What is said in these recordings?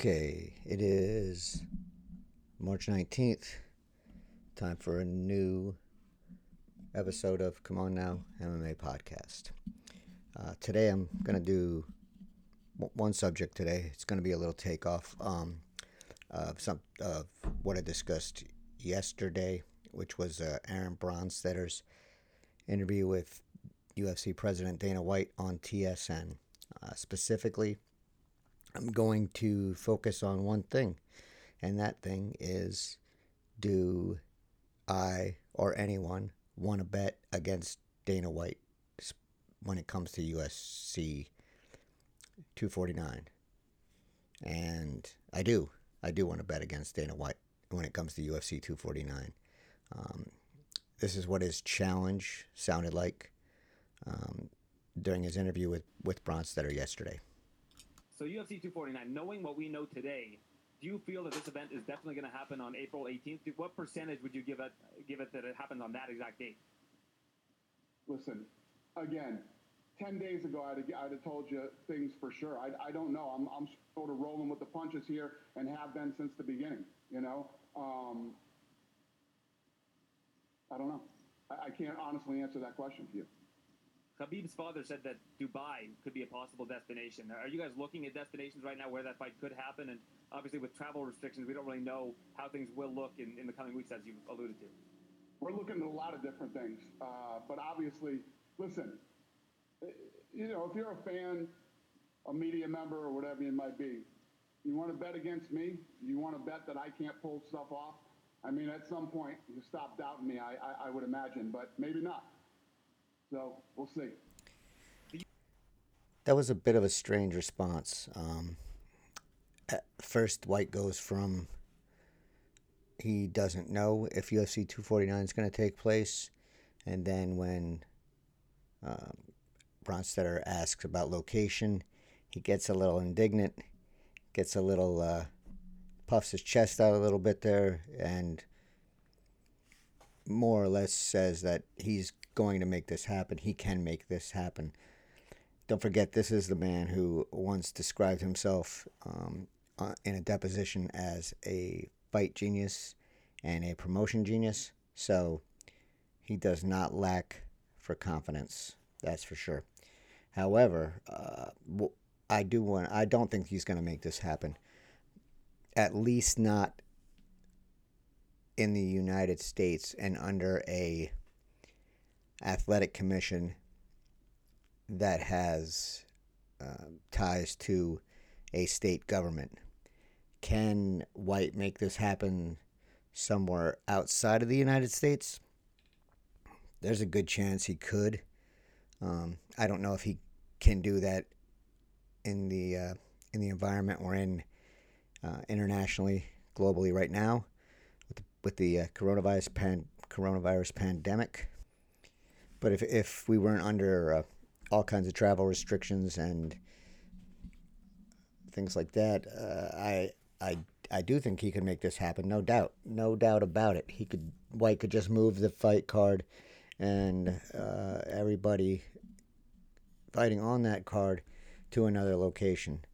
Okay, it is March 19th. Time for a new episode of C'mon Now MMA podcast. Uh, today I'm going to do one subject today. It's going to be a little takeoff um, of some of what I discussed yesterday, which was uh, Aaron Bronsteter's interview with UFC President Dana White on TSN. Uh, specifically, I'm going to focus on one thing, and that thing is do I or anyone want to bet against Dana White when it comes to UFC 249? And I do. I do want to bet against Dana White when it comes to UFC 249. Um, this is what his challenge sounded like um, during his interview with, with Bronsteter yesterday. So UFC 249, knowing what we know today, do you feel that this event is definitely going to happen on April 18th? What percentage would you give it give it that it happens on that exact date? Listen, again, 10 days ago, I'd have, I'd have told you things for sure. I, I don't know. I'm, I'm sort of rolling with the punches here and have been since the beginning, you know? Um, I don't know. I, I can't honestly answer that question to you. Khabib's father said that Dubai could be a possible destination. Are you guys looking at destinations right now where that fight could happen? And obviously, with travel restrictions, we don't really know how things will look in, in the coming weeks, as you alluded to. We're looking at a lot of different things. Uh, but obviously, listen, you know, if you're a fan, a media member, or whatever you might be, you want to bet against me? You want to bet that I can't pull stuff off? I mean, at some point, you stop doubting me, I, I, I would imagine, but maybe not. So we'll see. That was a bit of a strange response. Um, first, White goes from he doesn't know if UFC 249 is going to take place, and then when um, Bronsteter asks about location, he gets a little indignant, gets a little uh, puffs his chest out a little bit there, and more or less says that he's going to make this happen. He can make this happen. Don't forget, this is the man who once described himself um, uh, in a deposition as a fight genius and a promotion genius. So he does not lack for confidence. That's for sure. However, uh, I do want. I don't think he's going to make this happen. At least not in the United States and under a athletic commission that has uh, ties to a state government. Can White make this happen somewhere outside of the United States? There's a good chance he could. Um, I don't know if he can do that in the uh, in the environment we're in uh, internationally, globally right now, with the, with the uh, coronavirus pan, coronavirus pandemic. But if if we weren't under uh, all kinds of travel restrictions and things like that, uh, I I I do think he could make this happen. No doubt, no doubt about it. He could White could just move the fight card, and uh, everybody fighting on that card to another location.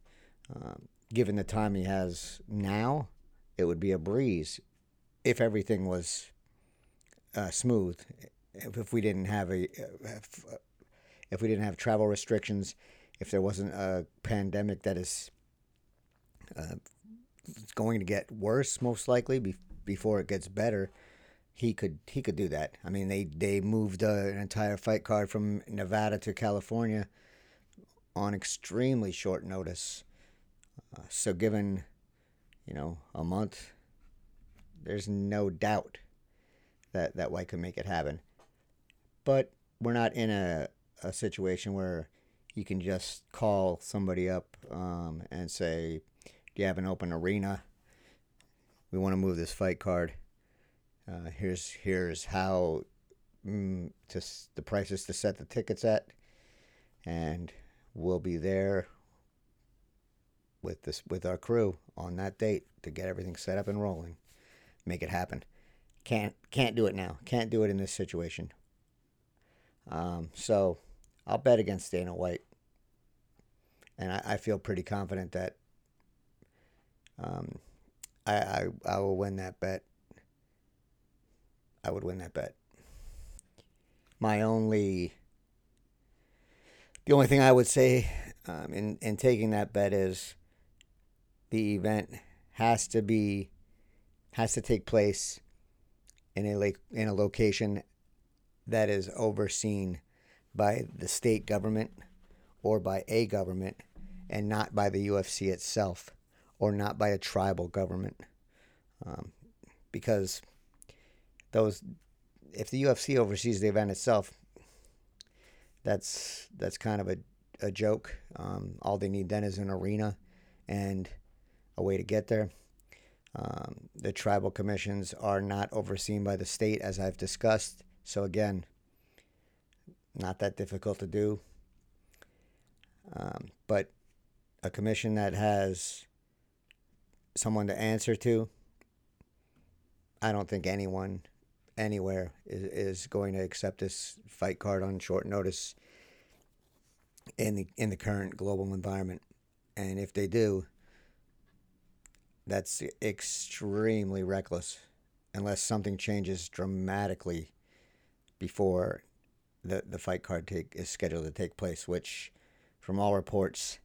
Um, given the time he has now, it would be a breeze if everything was uh, smooth if we didn't have a if, if we didn't have travel restrictions, if there wasn't a pandemic that is uh, going to get worse, most likely be, before it gets better, he could he could do that. I mean, they they moved uh, an entire fight card from Nevada to California on extremely short notice. Uh, so, given you know a month, there's no doubt that that White could make it happen but we're not in a, a situation where you can just call somebody up um, and say, Do you have an open arena? We want to move this fight card. Uh, here's here's how mm, to the prices to set the tickets at, and we'll be there with this with our crew on that date to get everything set up and rolling, make it happen. Can't can't do it now. Can't do it in this situation. Um, so I'll bet against Dana White. And I, I, feel pretty confident that Um, I, I I will win that bet. I would win that bet. My only, the only thing I would say um, in in taking that bet is the event has to be has to take place in a lake in a location that is overseen by the state government or by a government and not by the UFC itself or not by a tribal government. Um, because those, if the UFC oversees the event itself, that's that's kind of a, a joke. Um, all they need then is an arena and a way to get there. Um, the tribal commissions are not overseen by the state, as I've discussed. So, again, not that difficult to do. Um, but a commission that has someone to answer to, I don't think anyone anywhere is, is going to accept this fight card on short notice in the in the current global environment. And if they do, that's extremely reckless unless something changes dramatically before the the fight card take is scheduled to take place, which, from all reports,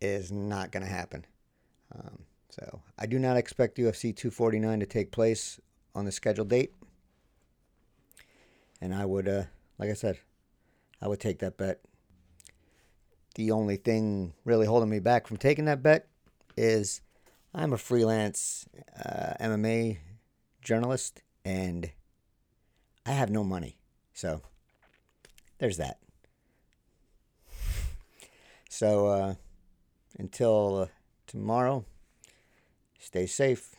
is not going to happen. Um, so I do not expect UFC 249 to take place on the scheduled date, and I would, uh, like I said, I would take that bet. The only thing really holding me back from taking that bet is I'm a freelance uh, MMA journalist, and I have no money, so there's that. So uh, until uh, tomorrow, stay safe.